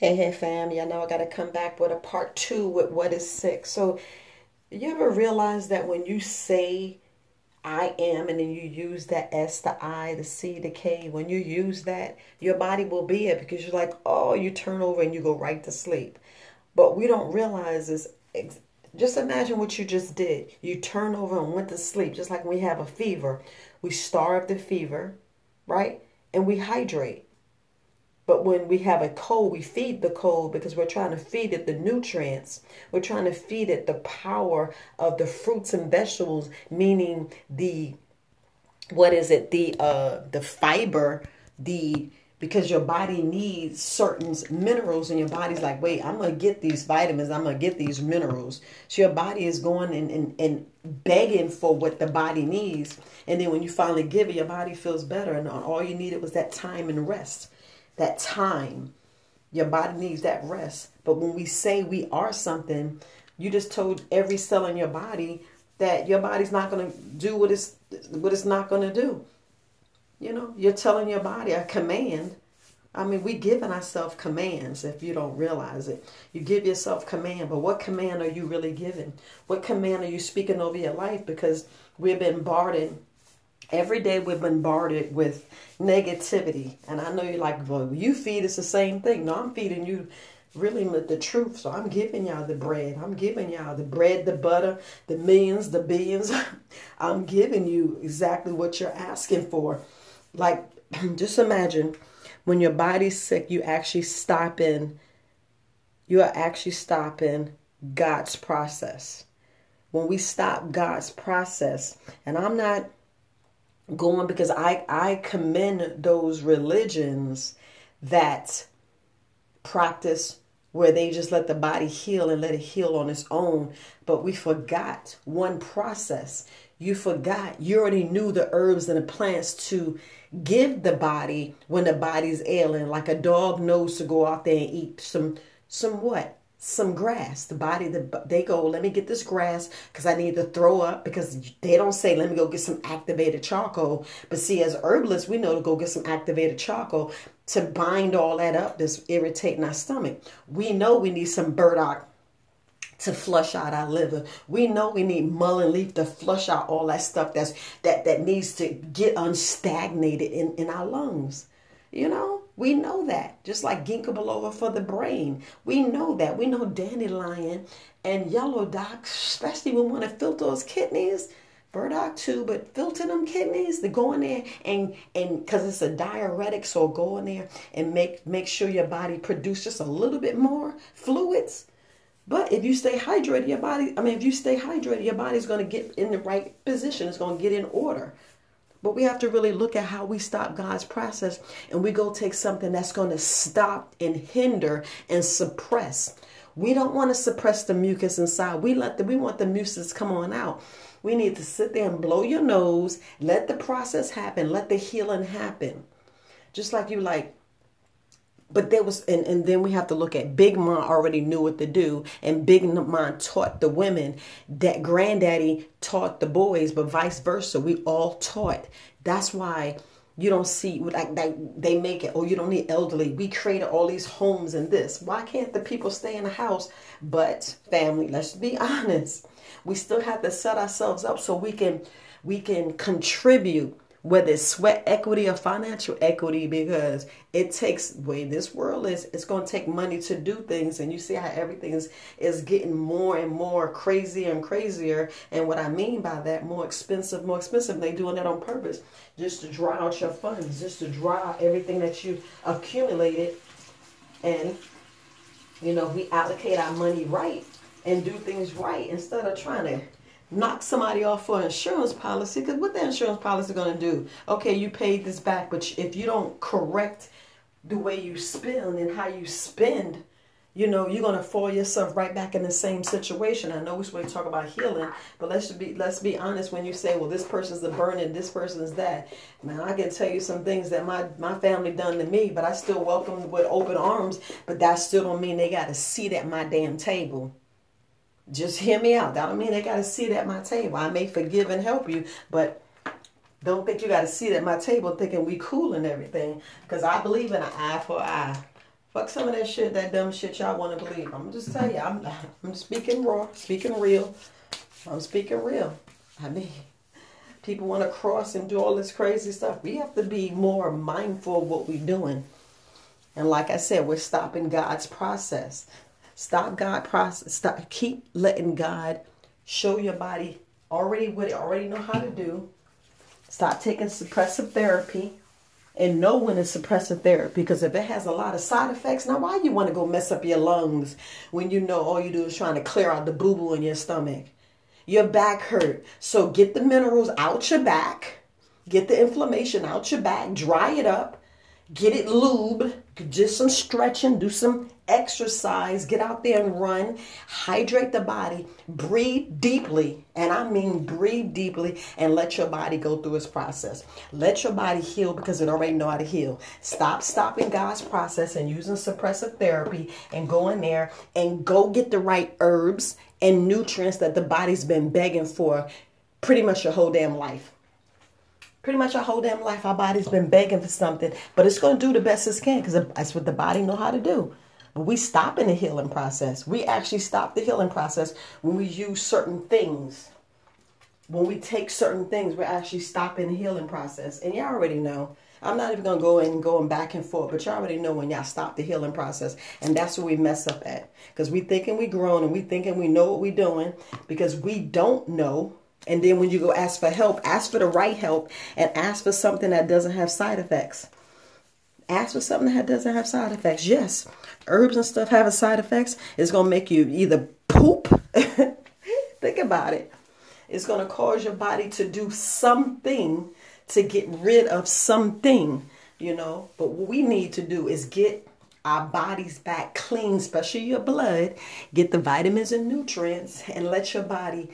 Hey, hey, fam. Y'all know I got to come back with a part two with what is sick. So, you ever realize that when you say I am and then you use that S, the I, the C, the K, when you use that, your body will be it because you're like, oh, you turn over and you go right to sleep. But we don't realize is just imagine what you just did. You turn over and went to sleep, just like we have a fever. We starve the fever, right? And we hydrate but when we have a cold, we feed the cold because we're trying to feed it the nutrients. We're trying to feed it the power of the fruits and vegetables, meaning the what is it? The uh the fiber, the because your body needs certain minerals and your body's like, wait, I'm gonna get these vitamins, I'm gonna get these minerals. So your body is going and, and, and begging for what the body needs. And then when you finally give it, your body feels better. And all you needed was that time and rest that time. Your body needs that rest. But when we say we are something, you just told every cell in your body that your body's not going to do what it's what it's not going to do. You know, you're telling your body a command. I mean, we giving ourselves commands if you don't realize it. You give yourself command, but what command are you really giving? What command are you speaking over your life? Because we've been bombarded every day we're bombarded with negativity. And i know you're like well you feed us the same thing. No i'm feeding you really the truth. So i'm giving y'all the bread. I'm giving y'all the bread the butter the millions the billions. I'm giving you exactly what you're asking for. Like just imagine when your body's sick you actually stop in. You are actually stopping god's process. When we stop god's process and i'm not going because I I commend those religions that practice where they just let the body heal and let it heal on its own. But we forgot one process. You forgot. You already knew the herbs and the plants to give the body when the body's ailing. Like a dog knows to go out there and eat some some what? Some grass. The body, the, they go, let me get this grass because I need to throw up because they don't say, let me go get some activated charcoal. But see, as herbalists, we know to go get some activated charcoal to bind all that up that's irritating our stomach. We know we need some burdock to flush out our liver. We know we need mullein leaf to flush out all that stuff that's that that needs to get unstagnated in, in our lungs. You know? We know that. Just like ginkgo biloba for the brain. We know that. We know dandelion and yellow dock, especially when we want to filter those kidneys. Burdock too, but filter them kidneys They go in there and and because it's a diuretic, so go in there and make make sure your body produces just a little bit more fluids. But if you stay hydrated, your body, I mean, if you stay hydrated, your body's going to get in the right position. It's going to get in order. But we have to really look at how we stop God's process and we go take something that's going to stop and hinder and suppress. We don't want to suppress the mucus inside. We let the we want the mucus come on out. We need to sit there and blow your nose, let the process happen, let the healing happen. Just like you like but there was and, and then we have to look at big mom already knew what to do and big mom taught the women that granddaddy taught the boys but vice versa. We all taught. That's why you don't see like, like they make it oh you don't need elderly. We created all these homes and this. Why can't the people stay in the house? But family let's be honest. We still have to set ourselves up so we can we can contribute whether it's sweat equity or financial equity, because it takes way this world is it's going to take money to do things, and you see how everything is is getting more and more crazier and crazier. And what I mean by that, more expensive, more expensive. They doing that on purpose, just to draw out your funds, just to draw out everything that you accumulated, and you know we allocate our money right and do things right instead of trying to knock somebody off for an insurance policy because what the insurance policy going to do? Okay you paid this back but if you don't correct the way you spend and how you spend you know you're going to fall yourself right back in the same situation. I know we're supposed to talk about healing but let's be let's be honest when you say well this person's the burning this person's that. Man i can tell you some things that my my family done to me but i still welcome with open arms but that still don't mean they got a seat at my damn table just hear me out. That don't mean they got to sit at my table. I may forgive and help you, but don't think you got to sit at my table thinking we cool and everything. Because I believe in an eye for eye. Fuck some of that shit, that dumb shit y'all want to believe. I'm just tell you, I'm, I'm speaking raw, speaking real. I'm speaking real. I mean, people want to cross and do all this crazy stuff. We have to be more mindful of what we're doing. And like I said, we're stopping God's process. Stop God process. Stop. Keep letting God show your body already what it already know how to do. Stop taking suppressive therapy and know when it's suppressive therapy because if it has a lot of side effects, now why you want to go mess up your lungs when you know all you do is trying to clear out the boo boo in your stomach? Your back hurt, so get the minerals out your back, get the inflammation out your back, dry it up, get it lube, just some stretching, do some exercise, get out there and run, hydrate the body, breathe deeply, and I mean breathe deeply and let your body go through its process. Let your body heal because it already know how to heal. Stop stopping God's process and using suppressive therapy and go in there and go get the right herbs and nutrients that the body's been begging for pretty much your whole damn life pretty much our whole damn life our body's been begging for something but it's going to do the best it can because that's what the body know how to do but we stop in the healing process. We actually stop the healing process when we use certain things. When we take certain things we're actually stopping the healing process. And y'all already know. I'm not even gonna go in going back and forth, but y'all already know when y'all stop the healing process, and that's where we mess up at. Because we thinking we grown and we thinking we know what we doing because we don't know. And then when you go ask for help, ask for the right help and ask for something that doesn't have side effects. Ask for something that doesn't have side effects. Yes, herbs and stuff have a side effects. It's going to make you either poop. Think about it. It's going to cause your body to do something to get rid of something, you know. But what we need to do is get our bodies back clean, especially your blood, get the vitamins and nutrients, and let your body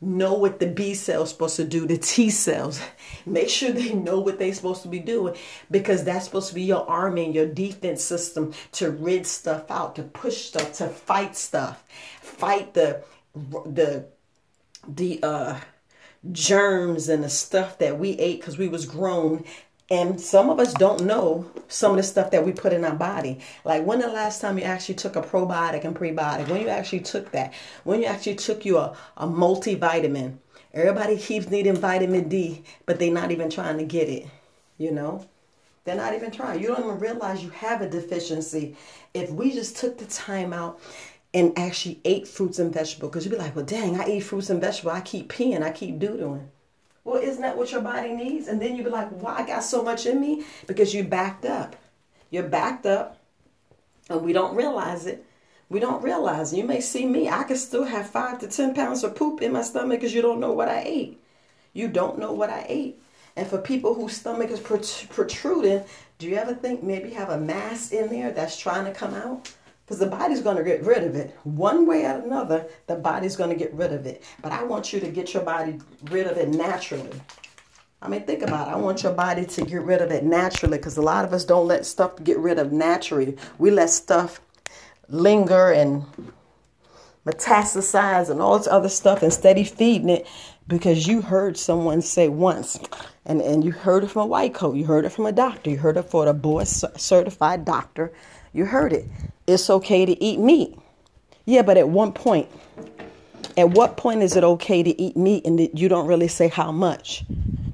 know what the B cells supposed to do, the T cells. Make sure they know what they're supposed to be doing because that's supposed to be your army and your defense system to rid stuff out, to push stuff, to fight stuff. Fight the the the uh germs and the stuff that we ate because we was grown and some of us don't know some of the stuff that we put in our body. Like when the last time you actually took a probiotic and prebiotic, when you actually took that, when you actually took you a, multivitamin. Everybody keeps needing vitamin D, but they're not even trying to get it. You know? They're not even trying. You don't even realize you have a deficiency. If we just took the time out and actually ate fruits and vegetables, because you'd be like, well, dang, I eat fruits and vegetables. I keep peeing, I keep doodling. Well, isn't that what your body needs? And then you'd be like, why I got so much in me? Because you backed up. You're backed up and we don't realize it. We don't realize. You may see me. I can still have five to ten pounds of poop in my stomach because you don't know what I ate. You don't know what I ate. And for people whose stomach is protruding, do you ever think maybe have a mass in there that's trying to come out? Because the body's going to get rid of it. One way or another, the body's going to get rid of it. But I want you to get your body rid of it naturally. I mean, think about it. I want your body to get rid of it naturally because a lot of us don't let stuff get rid of naturally. We let stuff linger and metastasize and all this other stuff instead of feeding it because you heard someone say once, and, and you heard it from a white coat, you heard it from a doctor, you heard it from a board certified doctor you heard it. It's okay to eat meat. Yeah, but at one point, at what point is it okay to eat meat and you don't really say how much?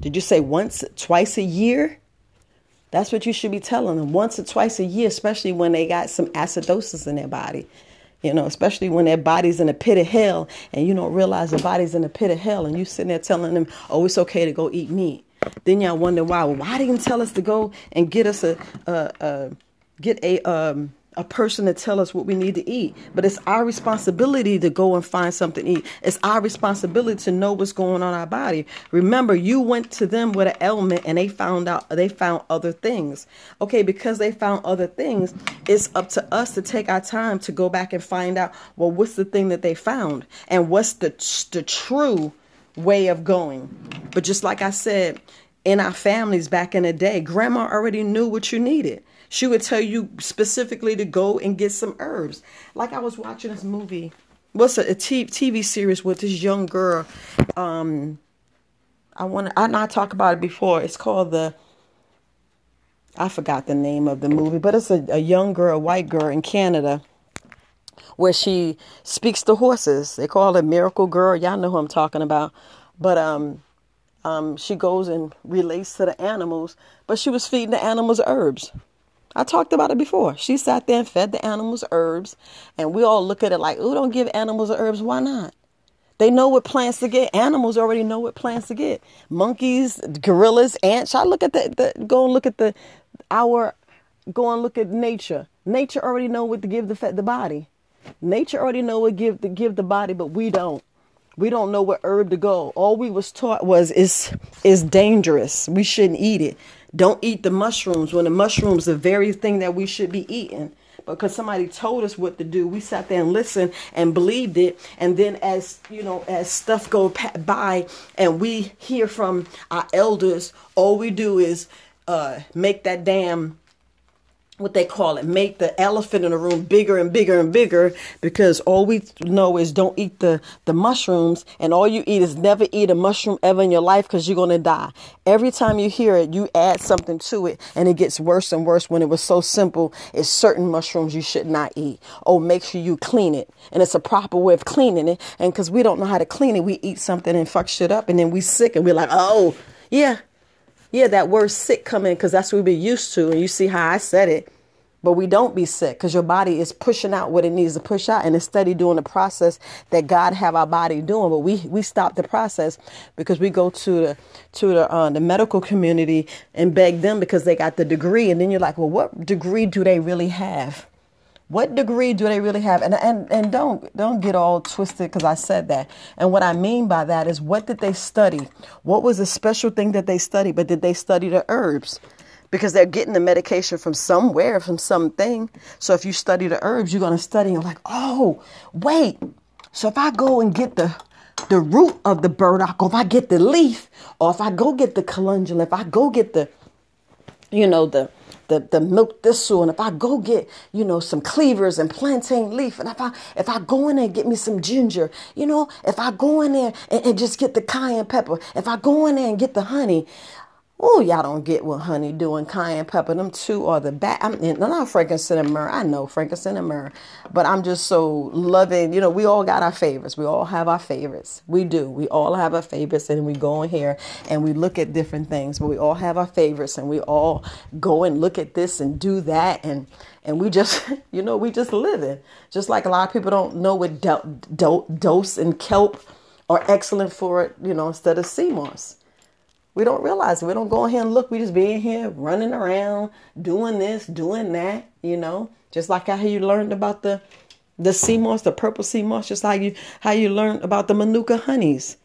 Did you say once, twice a year? That's what you should be telling them. Once or twice a year, especially when they got some acidosis in their body. You know, especially when their body's in a pit of hell and you don't realize the body's in a pit of hell and you sitting there telling them, oh, it's okay to go eat meat. Then y'all wonder why. Well, why didn't tell us to go and get us a, a, a get a um a person to tell us what we need to eat. But it's our responsibility to go and find something to eat. It's our responsibility to know what's going on our body. Remember, you went to them with an ailment and they found out they found other things. Okay, because they found other things, it's up to us to take our time to go back and find out well what's the thing that they found and what's the the true way of going. But just like I said, in our families back in the day, grandma already knew what you needed. She would tell you specifically to go and get some herbs. Like I was watching this movie. What's a, TV series with this young girl? Um, I want to. I not talk about it before. It's called the. I forgot the name of the movie, but it's a, a young girl, a white girl in Canada, where she speaks to horses. They call her Miracle Girl. Y'all know who I'm talking about. But um, um, she goes and relates to the animals, but she was feeding the animals herbs. I talked about it before. She sat there and fed the animals herbs, and we all look at it like, oh, don't give animals herbs. Why not? They know what plants to get. Animals already know what plants to get. Monkeys, gorillas, ants. I look at the, the go and look at the our go and look at nature. Nature already know what to give the the body. Nature already know what give to give the body, but we don't. We don't know what herb to go. All we was taught was is is dangerous. We shouldn't eat it. Don't eat the mushrooms when the mushrooms the very thing that we should be eating because somebody told us what to do. We sat there and listened and believed it. And then as, you know, as stuff go by and we hear from our elders, all we do is uh, make that damn what they call it, make the elephant in the room bigger and bigger and bigger because all we know is don't eat the, the mushrooms and all you eat is never eat a mushroom ever in your life because you're going to die. Every time you hear it, you add something to it and it gets worse and worse when it was so simple. It's certain mushrooms you should not eat. Oh, make sure you clean it. And it's a proper way of cleaning it. And because we don't know how to clean it, we eat something and fuck shit up and then we sick and we're like, oh, yeah, yeah, that word sick come in because that's what we've been used to. And you see how I said it. But we don't be sick because your body is pushing out what it needs to push out and it's steady doing the process that God have our body doing. But we, we stop the process because we go to the to the uh, the medical community and beg them because they got the degree. And then you're like, well, what degree do they really have? What degree do they really have? And and and don't don't get all twisted because I said that. And what I mean by that is, what did they study? What was the special thing that they studied? But did they study the herbs? Because they're getting the medication from somewhere, from something. So if you study the herbs, you're gonna study and like, oh, wait. So if I go and get the the root of the burdock, or if I get the leaf, or if I go get the calendula, if I go get the, you know, the the, the milk thistle and if I go get, you know, some cleavers and plantain leaf and if I if I go in there and get me some ginger, you know, if I go in there and, and just get the cayenne pepper, if I go in there and get the honey, Oh, y'all don't get what honey doing, cayenne pepper. Them two are the bad. I'm not frankincense and myrrh. I know frankincense and myrrh, but I'm just so loving. You know, we all got our favorites. We all have our favorites. We do. We all have our favorites, and we go in here and we look at different things. But we all have our favorites, and we all go and look at this and do that, and and we just, you know, we just live it. Just like a lot of people don't know what do, do, dulse and kelp are excellent for it. You know, instead of sea moss. We don't realize it. We don't go in here and look. We just be in here running around, doing this, doing that, you know. Just like how you learned about the the sea moss, the purple sea moss, just like you how you learned about the manuka honeys,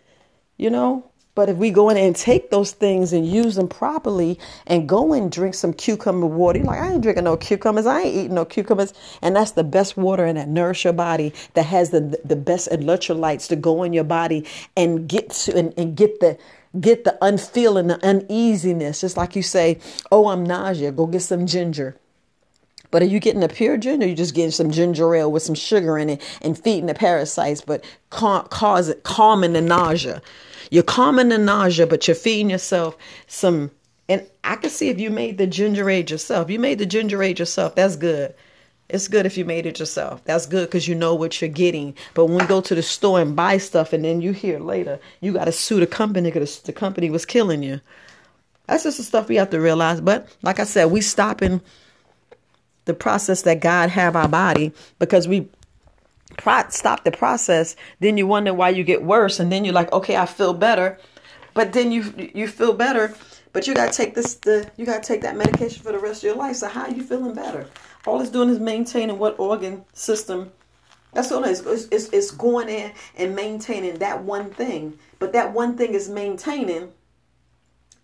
you know. But if we go in and take those things and use them properly and go and drink some cucumber water, you're like, I ain't drinking no cucumbers. I ain't eating no cucumbers. And that's the best water and that nourish your body, that has the the best electrolytes to go in your body and get to and, and get the get the unfeeling, the uneasiness. Just like you say, oh, I'm nausea, go get some ginger. But are you getting a pure ginger? Or you just getting some ginger ale with some sugar in it and feeding the parasites, but cause it calming the nausea. You're calming the nausea, but you're feeding yourself some. And I can see if you made the ginger ale yourself. You made the ginger ale yourself. That's good. It's good if you made it yourself. That's good because you know what you're getting. But when you go to the store and buy stuff and then you hear later, you got to sue the company because the company was killing you. That's just the stuff we have to realize. But like I said, we stopping the process that God have our body because we pro- stop the process. Then you wonder why you get worse, and then you're like, okay, I feel better. But then you you feel better, but you gotta take this the you gotta take that medication for the rest of your life. So how are you feeling better? All it's doing is maintaining what organ system. That's all it is. It's, it's, it's going in and maintaining that one thing. But that one thing is maintaining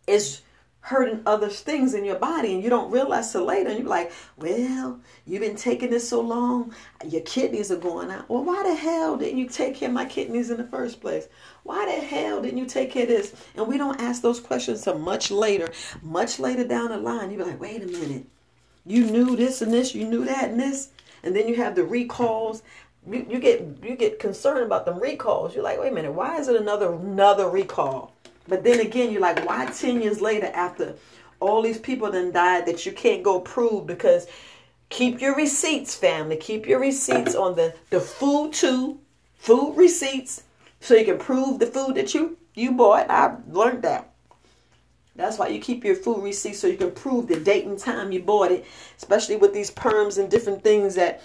is hurting other things in your body and you don't realize till later and you're like well you've been taking this so long your kidneys are going out well why the hell didn't you take care of my kidneys in the first place why the hell didn't you take care of this and we don't ask those questions until much later much later down the line you're like wait a minute you knew this and this, you knew that and this, and then you have the recalls. You, you get you get concerned about them recalls. You're like, wait a minute, why is it another another recall? But then again, you're like, why ten years later after All these people then died that you can't go prove because keep your receipts, family. Keep your receipts on the, the food too. Food receipts. So you can prove the food that you, you bought. I learned that. That's why you keep your food receipts so you can prove the date and time you bought it, especially with these perms and different things that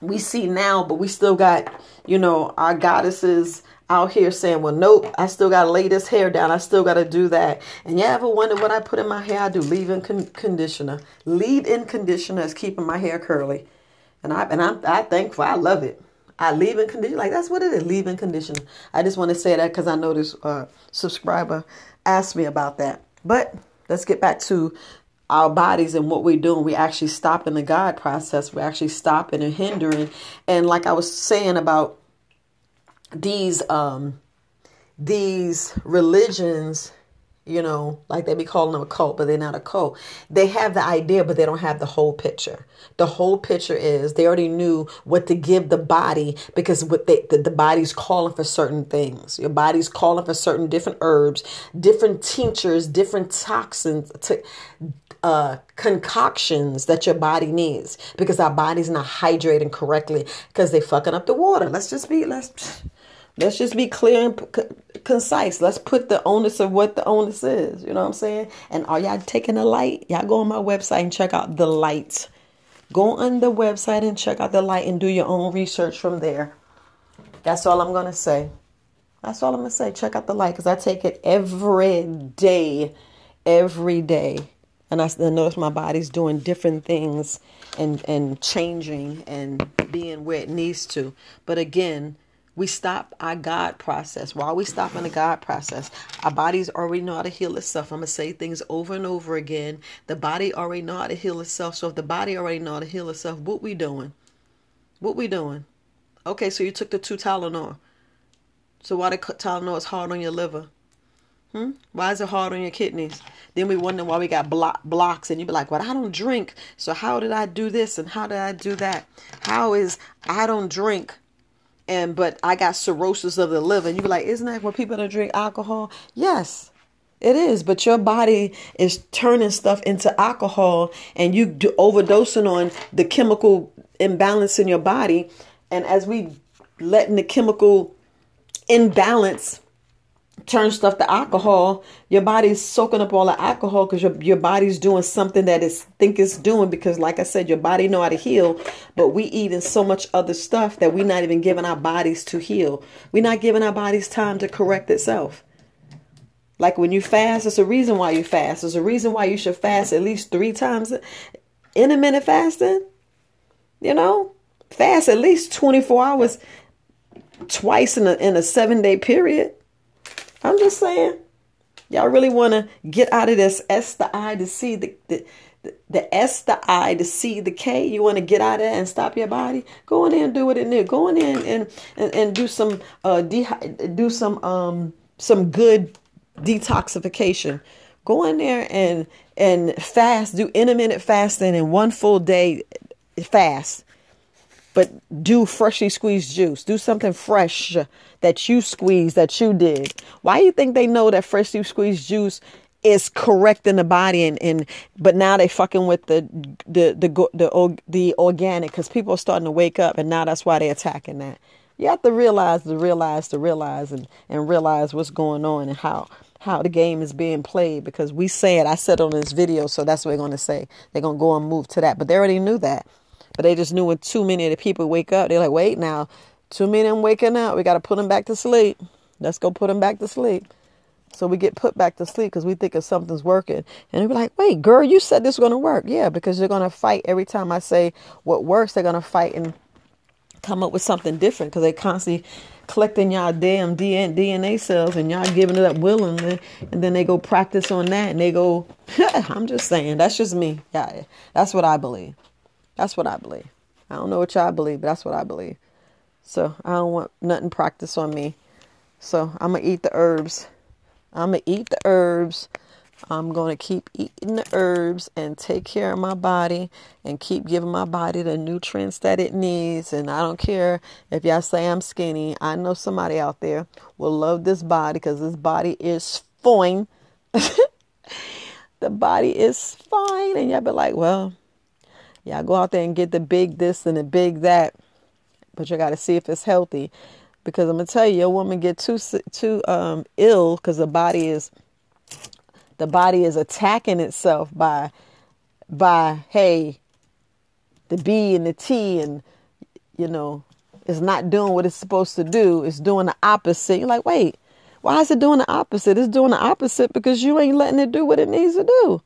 we see now, but we still got, you know, our goddesses out here saying, well, nope, I still got to lay this hair down. I still got to do that. And you ever wonder what I put in my hair? I do leave-in con- conditioner. Leave-in conditioner is keeping my hair curly. And, I, and I'm, I thankful. I love it. I leave in conditioner. Like, that's what it is, leave in conditioner. I just want to say that because I know this uh, subscriber asked me about that. But let's get back to our bodies and what we're doing. We're actually stopping the God process. We're actually stopping and hindering. And like I was saying about these um these religions you know, like they be calling them a cult, but they're not a cult. They have the idea, but they don't have the whole picture. The whole picture is they already knew what to give the body because what they, the, the body's calling for certain things. Your body's calling for certain different herbs, different tinctures, different toxins, to, uh, concoctions that your body needs because our body's not hydrating correctly because they fucking up the water. Let's just be let's Let's just be clear and concise. Let's put the onus of what the onus is. You know what I'm saying? And are y'all taking the light? Y'all go on my website and check out the light. Go on the website and check out the light and do your own research from there. That's all I'm going to say. That's all I'm going to say. Check out the light because I take it every day. Every day. And I notice my body's doing different things and, and changing and being where it needs to. But again, we stop our God process. While we stop in the God process, our bodies already know how to heal itself. I'm gonna say things over and over again. The body already know how to heal itself. So if the body already know how to heal itself, what we doing? What we doing? Okay, so you took the two Tylenol. So why the Tylenol is hard on your liver? Hmm? Why is it hard on your kidneys? Then we wonder why we got block, blocks, and you be like, "Well, I don't drink, so how did I do this and how did I do that? How is I don't drink?" And but I got cirrhosis of the liver. And you be like, isn't that what people that drink alcohol? Yes, it is. But your body is turning stuff into alcohol, and you do overdosing on the chemical imbalance in your body. And as we letting the chemical imbalance turn stuff to alcohol, your body's soaking up all the alcohol because your, your body's doing something that is think it's doing because like I said, your body know how to heal, but we eating so much other stuff that we're not even giving our bodies to heal. We're not giving our bodies time to correct itself. Like when you fast, there's a reason why you fast. There's a reason why you should fast at least three times intermittent fasting. You know, fast at least 24 hours twice in a in a seven day period I'm just saying. Y'all really want to get out of this S the I to see the, the, the, S the I to see the K. You want to get out of that and stop your body? Go in there and do it needs. Go in there and, and, and, and do some uh de- do some um some good detoxification. Go in there and and fast. Do intermittent fasting and one full day fast but do freshly squeezed juice. Do something fresh that you squeeze that you did. Why do you think they know that freshly squeezed juice is correct in the body and, and but now they fucking with the the the the, the, the organic because people are starting to wake up and now that's why they're attacking that. You have to realize to realize to realize and, and realize what's going on and how how the game is being played because we said I said on this video, so that's what they're gonna say. They're gonna go and move to that. But they already knew that. But they just knew when too many of the people wake up, they're like, wait now, too many of them waking up. We got to put them back to sleep. Let's go put them back to sleep. So we get put back to sleep because we think if something's working. And they're like, wait, girl, you said this was going to work. Yeah, because they're going to fight every time I say what works, they're going to fight and come up with something different because they constantly collecting y'all damn DNA cells and y'all giving it up willingly. And then they go practice on that and they go, I'm just saying, that's just me. Yeah, that's what I believe. That's what I believe. I don't know what y'all believe, but that's what I believe. So I don't want nothing practice on me. So I'm to eat the herbs. I'm to eat the herbs. I'm to keep eating the herbs and take care of my body and keep giving my body the nutrients that it needs. And I don't care if y'all say I'm skinny. I know somebody out there will love this body because this body is fine. the body is fine. And y'all be like, well, y'all go out there and get the big this and the big that, but you got to see if it's healthy. Because I'm gonna tell you, your woman get too too um, ill because the body is the body is attacking itself by by hey the B and the T and you know is not doing what it's supposed to do. It's doing the opposite. You're like, wait, why is it doing the opposite? It's doing the opposite because you ain't letting it do what it needs to do.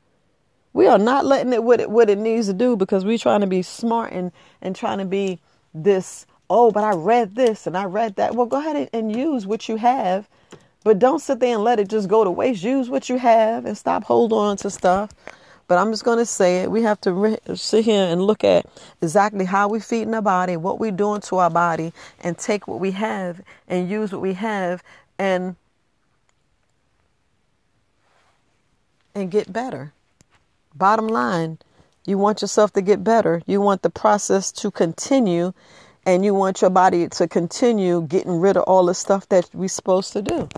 We are not letting it what it what it needs to do because we're trying to be smart and and trying to be this. Oh, but I read this and I read that. Well, go ahead and, and use what you have, but don't sit there and let it just go to waste. Use what you have and stop holding on to stuff. But I'm just going to say it. We have to re- sit here and look at exactly how we're feeding our body, what we're doing to our body, and take what we have and use what we have and and get better. Bottom line, you want yourself to get better. You want the process to continue and you want your body to continue getting rid of all the stuff that we're supposed to do.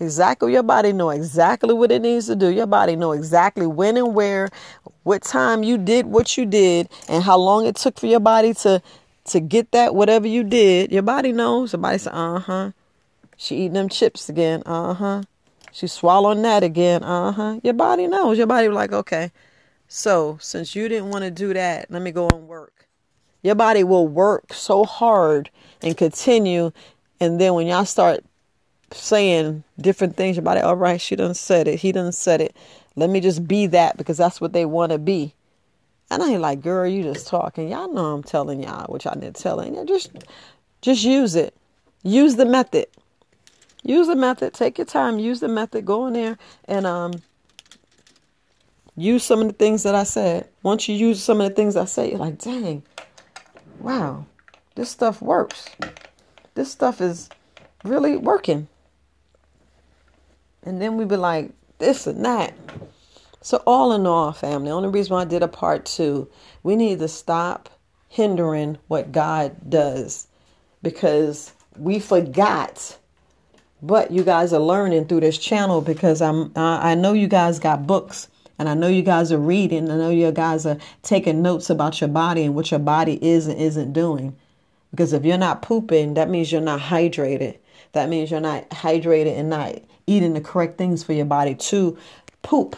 Exactly your body know exactly what it needs to do. Your body know exactly when and where, what time you did what you did and how long it took for your body to to get that whatever you did. Your body knows. Somebody said, "Uh-huh." She eating them chips again. Uh-huh. She's swallowing that again. Uh huh. Your body knows. Your body like, okay. So since you didn't want to do that, let me go and work. Your body will work so hard and continue. And then when y'all start saying different things, your body, all right, she done said it. He done said it. Let me just be that because that's what they want to be. And I ain't like, girl, you just talking. Y'all know I'm telling y'all, which I didn't telling. you. Just, just use it. Use the method. Use the method. Take your time. Use the method. Go in there and um, use some of the things that I said. Once you use some of the things I say, you're like, dang, wow, this stuff works. This stuff is really working. And then we be like, this and that. So all in all, family, the only reason why I did a part two, we need to stop hindering what God does because we forgot but you guys are learning through this channel because I'm I know you guys got books and I know you guys are reading. I know you guys are taking notes about your body and what your body is and isn't doing. Because if you're not pooping, that means you're not hydrated. That means you're not hydrated and not eating the correct things for your body to poop,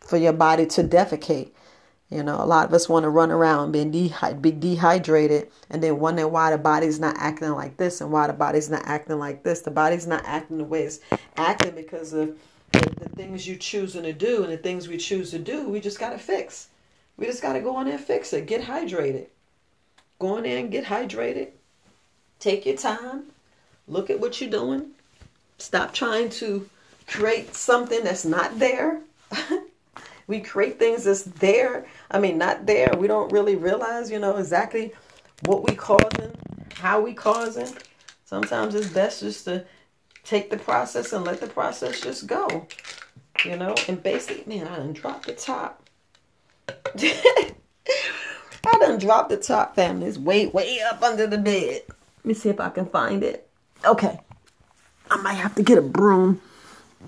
for your body to defecate. You know, a lot of us want to run around being de- be dehydrated and then wondering why the body's not acting like this and why the body's not acting like this. The body's not acting the way it's acting because of the, the things you choosing to do and the things we choose to do. We just got to fix. We just got to go in there and fix it. Get hydrated. Go in there and get hydrated. Take your time. Look at what you're doing. Stop trying to create something that's not there. we create things that's there. I mean, not there. We don't really realize, you know, exactly what we causing, how we causing. Sometimes it's best just to take the process and let the process just go. You know, and basically, man, I done dropped the top. I done dropped the top, family. It's way, way up under the bed. Let me see if I can find it. Okay. I might have to get a broom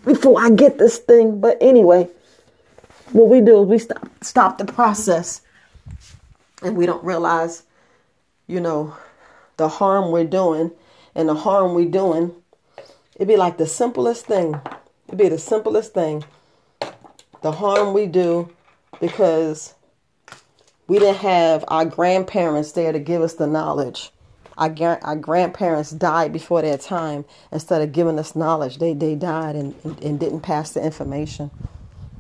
before I get this thing. But anyway, what we do is we stop stop the process and we don't realize you know the harm we're doing. And the harm we're doing it'd be like the simplest thing it'd be the simplest thing. The harm we do because we didn't have our grandparents there to give us the knowledge. Our, our grandparents died before their time instead of giving us knowledge. They, they died and, and, and didn't pass the information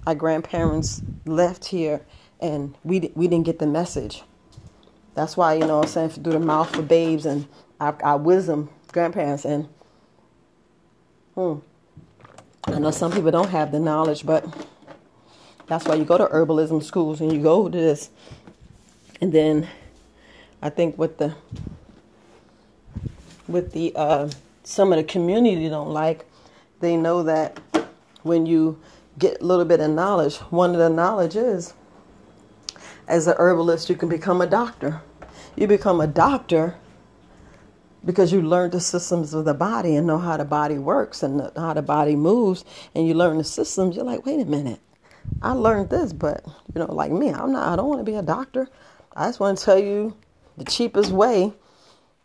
our grandparents left here and we we didn't get the message. That's why you know I'm saying through the mouth of babes and our, our wisdom grandparents and hmm. I know some people don't have the knowledge, but that's why you go to herbalism schools and you go to this. And then I think with the with the uh, some of the community don't like, they know that when you get a little bit of knowledge. One of the knowledge is as a herbalist, you can become a doctor. You become a doctor because you learn the systems of the body and know how the body works and how the body moves and you learn the systems you're like wait a minute i learned this but you know like me i'm not i don't want to be a doctor i just want to tell you the cheapest way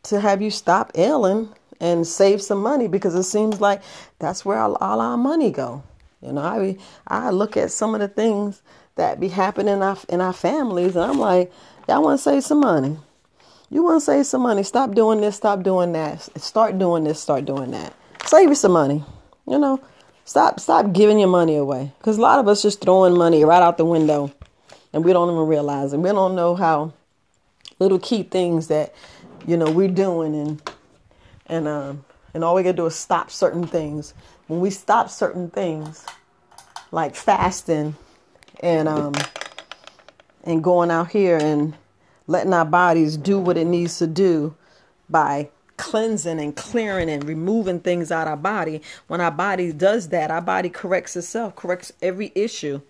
to have you stop ailing and save some money because it seems like that's where all, all our money go you know i i look at some of the things that be happening in our, in our families and i'm like y'all want to save some money you want to save some money. Stop doing this, stop doing that. Start doing this, start doing that. Save you some money. You know, stop stop giving your money away. Because a lot of us just throwing money right out the window and we don't even realize it. We don't know how little key things that, you know, we're doing and and um and all we gotta do is stop certain things. When we stop certain things, like fasting and um and going out here and letting our bodies do what it needs to do by cleansing and clearing and removing things out of our body. When our body does that, our body corrects itself, corrects every issue.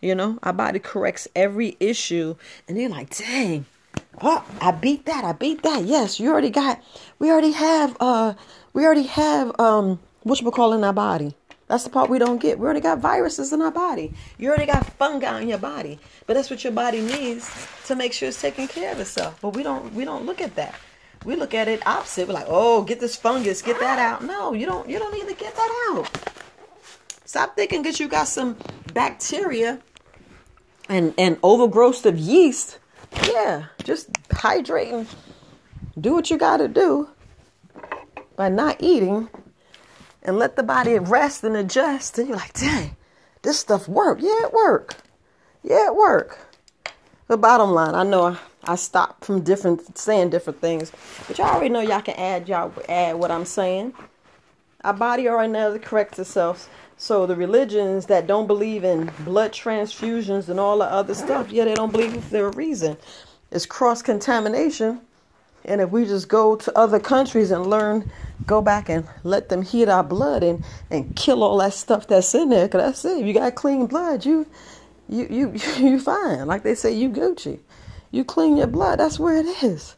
You know, our body corrects every issue. And you're like, dang, oh, I beat that. I beat that. Yes, you already got, we already have, uh, we already have, um, what you call in our body. That's the part we don't get. We already got viruses in our body. You already got fungi in your body. But that's what your body needs to make sure it's taking care of itself. But we don't we don't look at that. We look at it opposite. We're like, oh, get this fungus, get that out. No, you don't you don't need to get that out. Stop thinking that you got some bacteria and and overgrowth of yeast. Yeah, just hydrate and do what you gotta do by not eating and let the body rest and adjust, and you're like, dang, this stuff work. Yeah, it work. Yeah, it work. The bottom line, I know I, I stopped from different saying different things, but y'all already know y'all can add y'all add what I'm saying. Our body already knows it corrects itself. So the religions that don't believe in blood transfusions and all the other stuff, yeah, they don't believe for a reason. It's cross contamination and if we just go to other countries and learn, go back and let them heat our blood and, and kill all that stuff that's in there, because that's it. If you got clean blood, you you you you fine. Like they say, you Gucci. You clean your blood. That's where it is.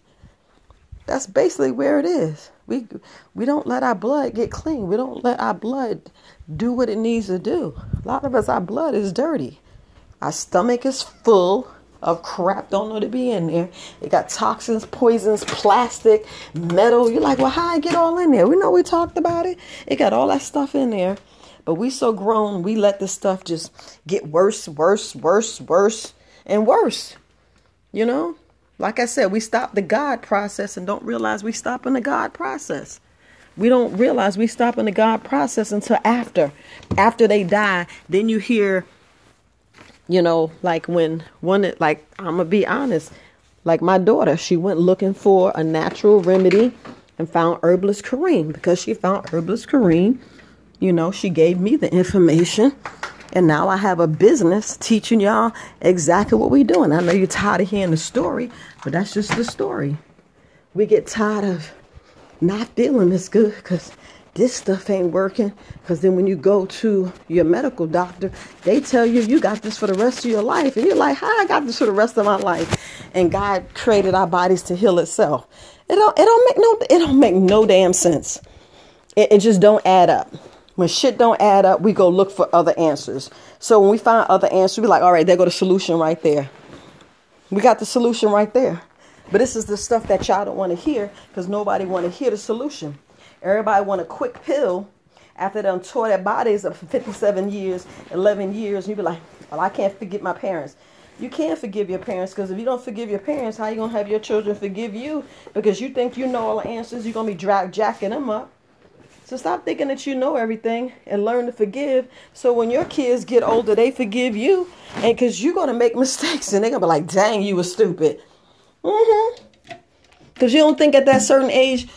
That's basically where it is. We we don't let our blood get clean. We don't let our blood do what it needs to do. A lot of us, our blood is dirty. Our stomach is full of crap don't know to be in there. It got toxins, poisons, plastic, metal. You're like, well, how I get all in there? We know we talked about it. It got all that stuff in there. But we so grown, we let the stuff just get worse, worse, worse, worse, and worse. You know? Like I said, we stop the God process and don't realize we stop in the God process. We don't realize we stop in the God process until after. After they die, then you hear you know, like when one, like I'm gonna be honest, like my daughter, she went looking for a natural remedy and found herbalist Kareem because she found herbalist Kareem. You know, she gave me the information, and now I have a business teaching y'all exactly what we're doing. I know you're tired of hearing the story, but that's just the story. We get tired of not feeling this good because this stuff ain't working. Because then when you go to your medical doctor, they tell you you got this for the rest of your life. And you're like, how I got this for the rest of my life? And God created our bodies to heal itself. It don't, it don't make no it don't make no damn sense. It, it just don't add up. When shit don't add up, we go look for other answers. So when we find other answers, we like, all right, there go the solution right there. We got the solution right there. But this is the stuff that y'all don't want to hear because nobody want to hear the solution. Everybody want a quick pill after they tore their bodies for 57 years, 11 years. You be like, well, I can't forgive my parents. You can't forgive your parents because if you don't forgive your parents, how you to have your children forgive you? Because you think you know all the answers. You're to be drag- jacking them up. So stop thinking that you know everything and learn to forgive. So when your kids get older, they forgive you. And because you're to make mistakes and they're to be like, dang, you were stupid. Mm-hmm. Because you don't think at that certain age,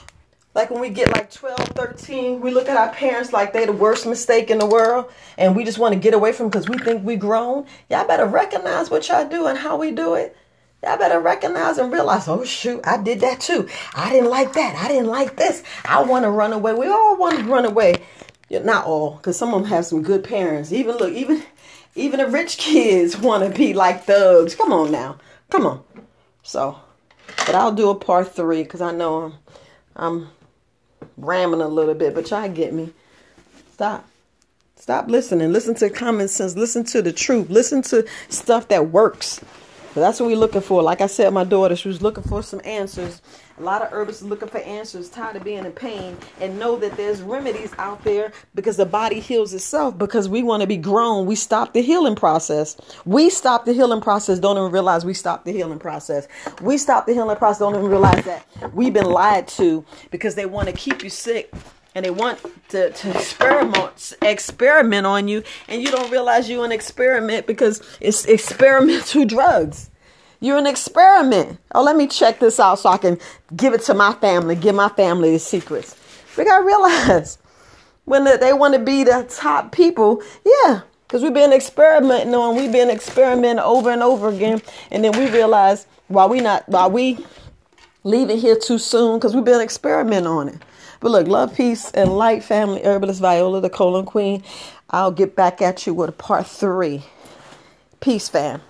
like when we get like 12, 13, we look at our parents like they the worst mistake in the world and we just want to get away from because we think we grown. Y'all better recognize what y'all do and how we do it. Y'all better recognize and realize, oh shoot, I did that too. I didn't like that. I didn't like this. I want to run away. We all want to run away. Not all, because some of them have some good parents. Even look, even even the rich kids want to be like thugs. Come on now. Come on. So, but I'll do a part three because I know I'm I'm ramming a little bit, but y'all get me. Stop. Stop listening. Listen to common sense. Listen to the truth. Listen to stuff that works. But that's what we're looking for. Like I said, my daughter, she was looking for some answers. A lot of herbs looking for answers, tired of being in pain, and know that there's remedies out there because the body heals itself because we want to be grown. We stop the healing process. We stop the healing process, don't even realize we stop the healing process. We stop the healing process, don't even realize that we've been lied to because they want to keep you sick and they want to, to experiment experiment on you and you don't realize you're an experiment because it's experimental drugs. You're an experiment. Oh let me check this out so i can give it to my family give my family the secrets. We gotta realize when they want to be the top people yeah because we've been experimenting on we've been experimenting over and over again and then we realize why we not why we leaving here too soon because we've been experimenting on it but look, love, peace, and light, family, herbalist Viola, the colon queen. I'll get back at you with a part three. Peace, fam.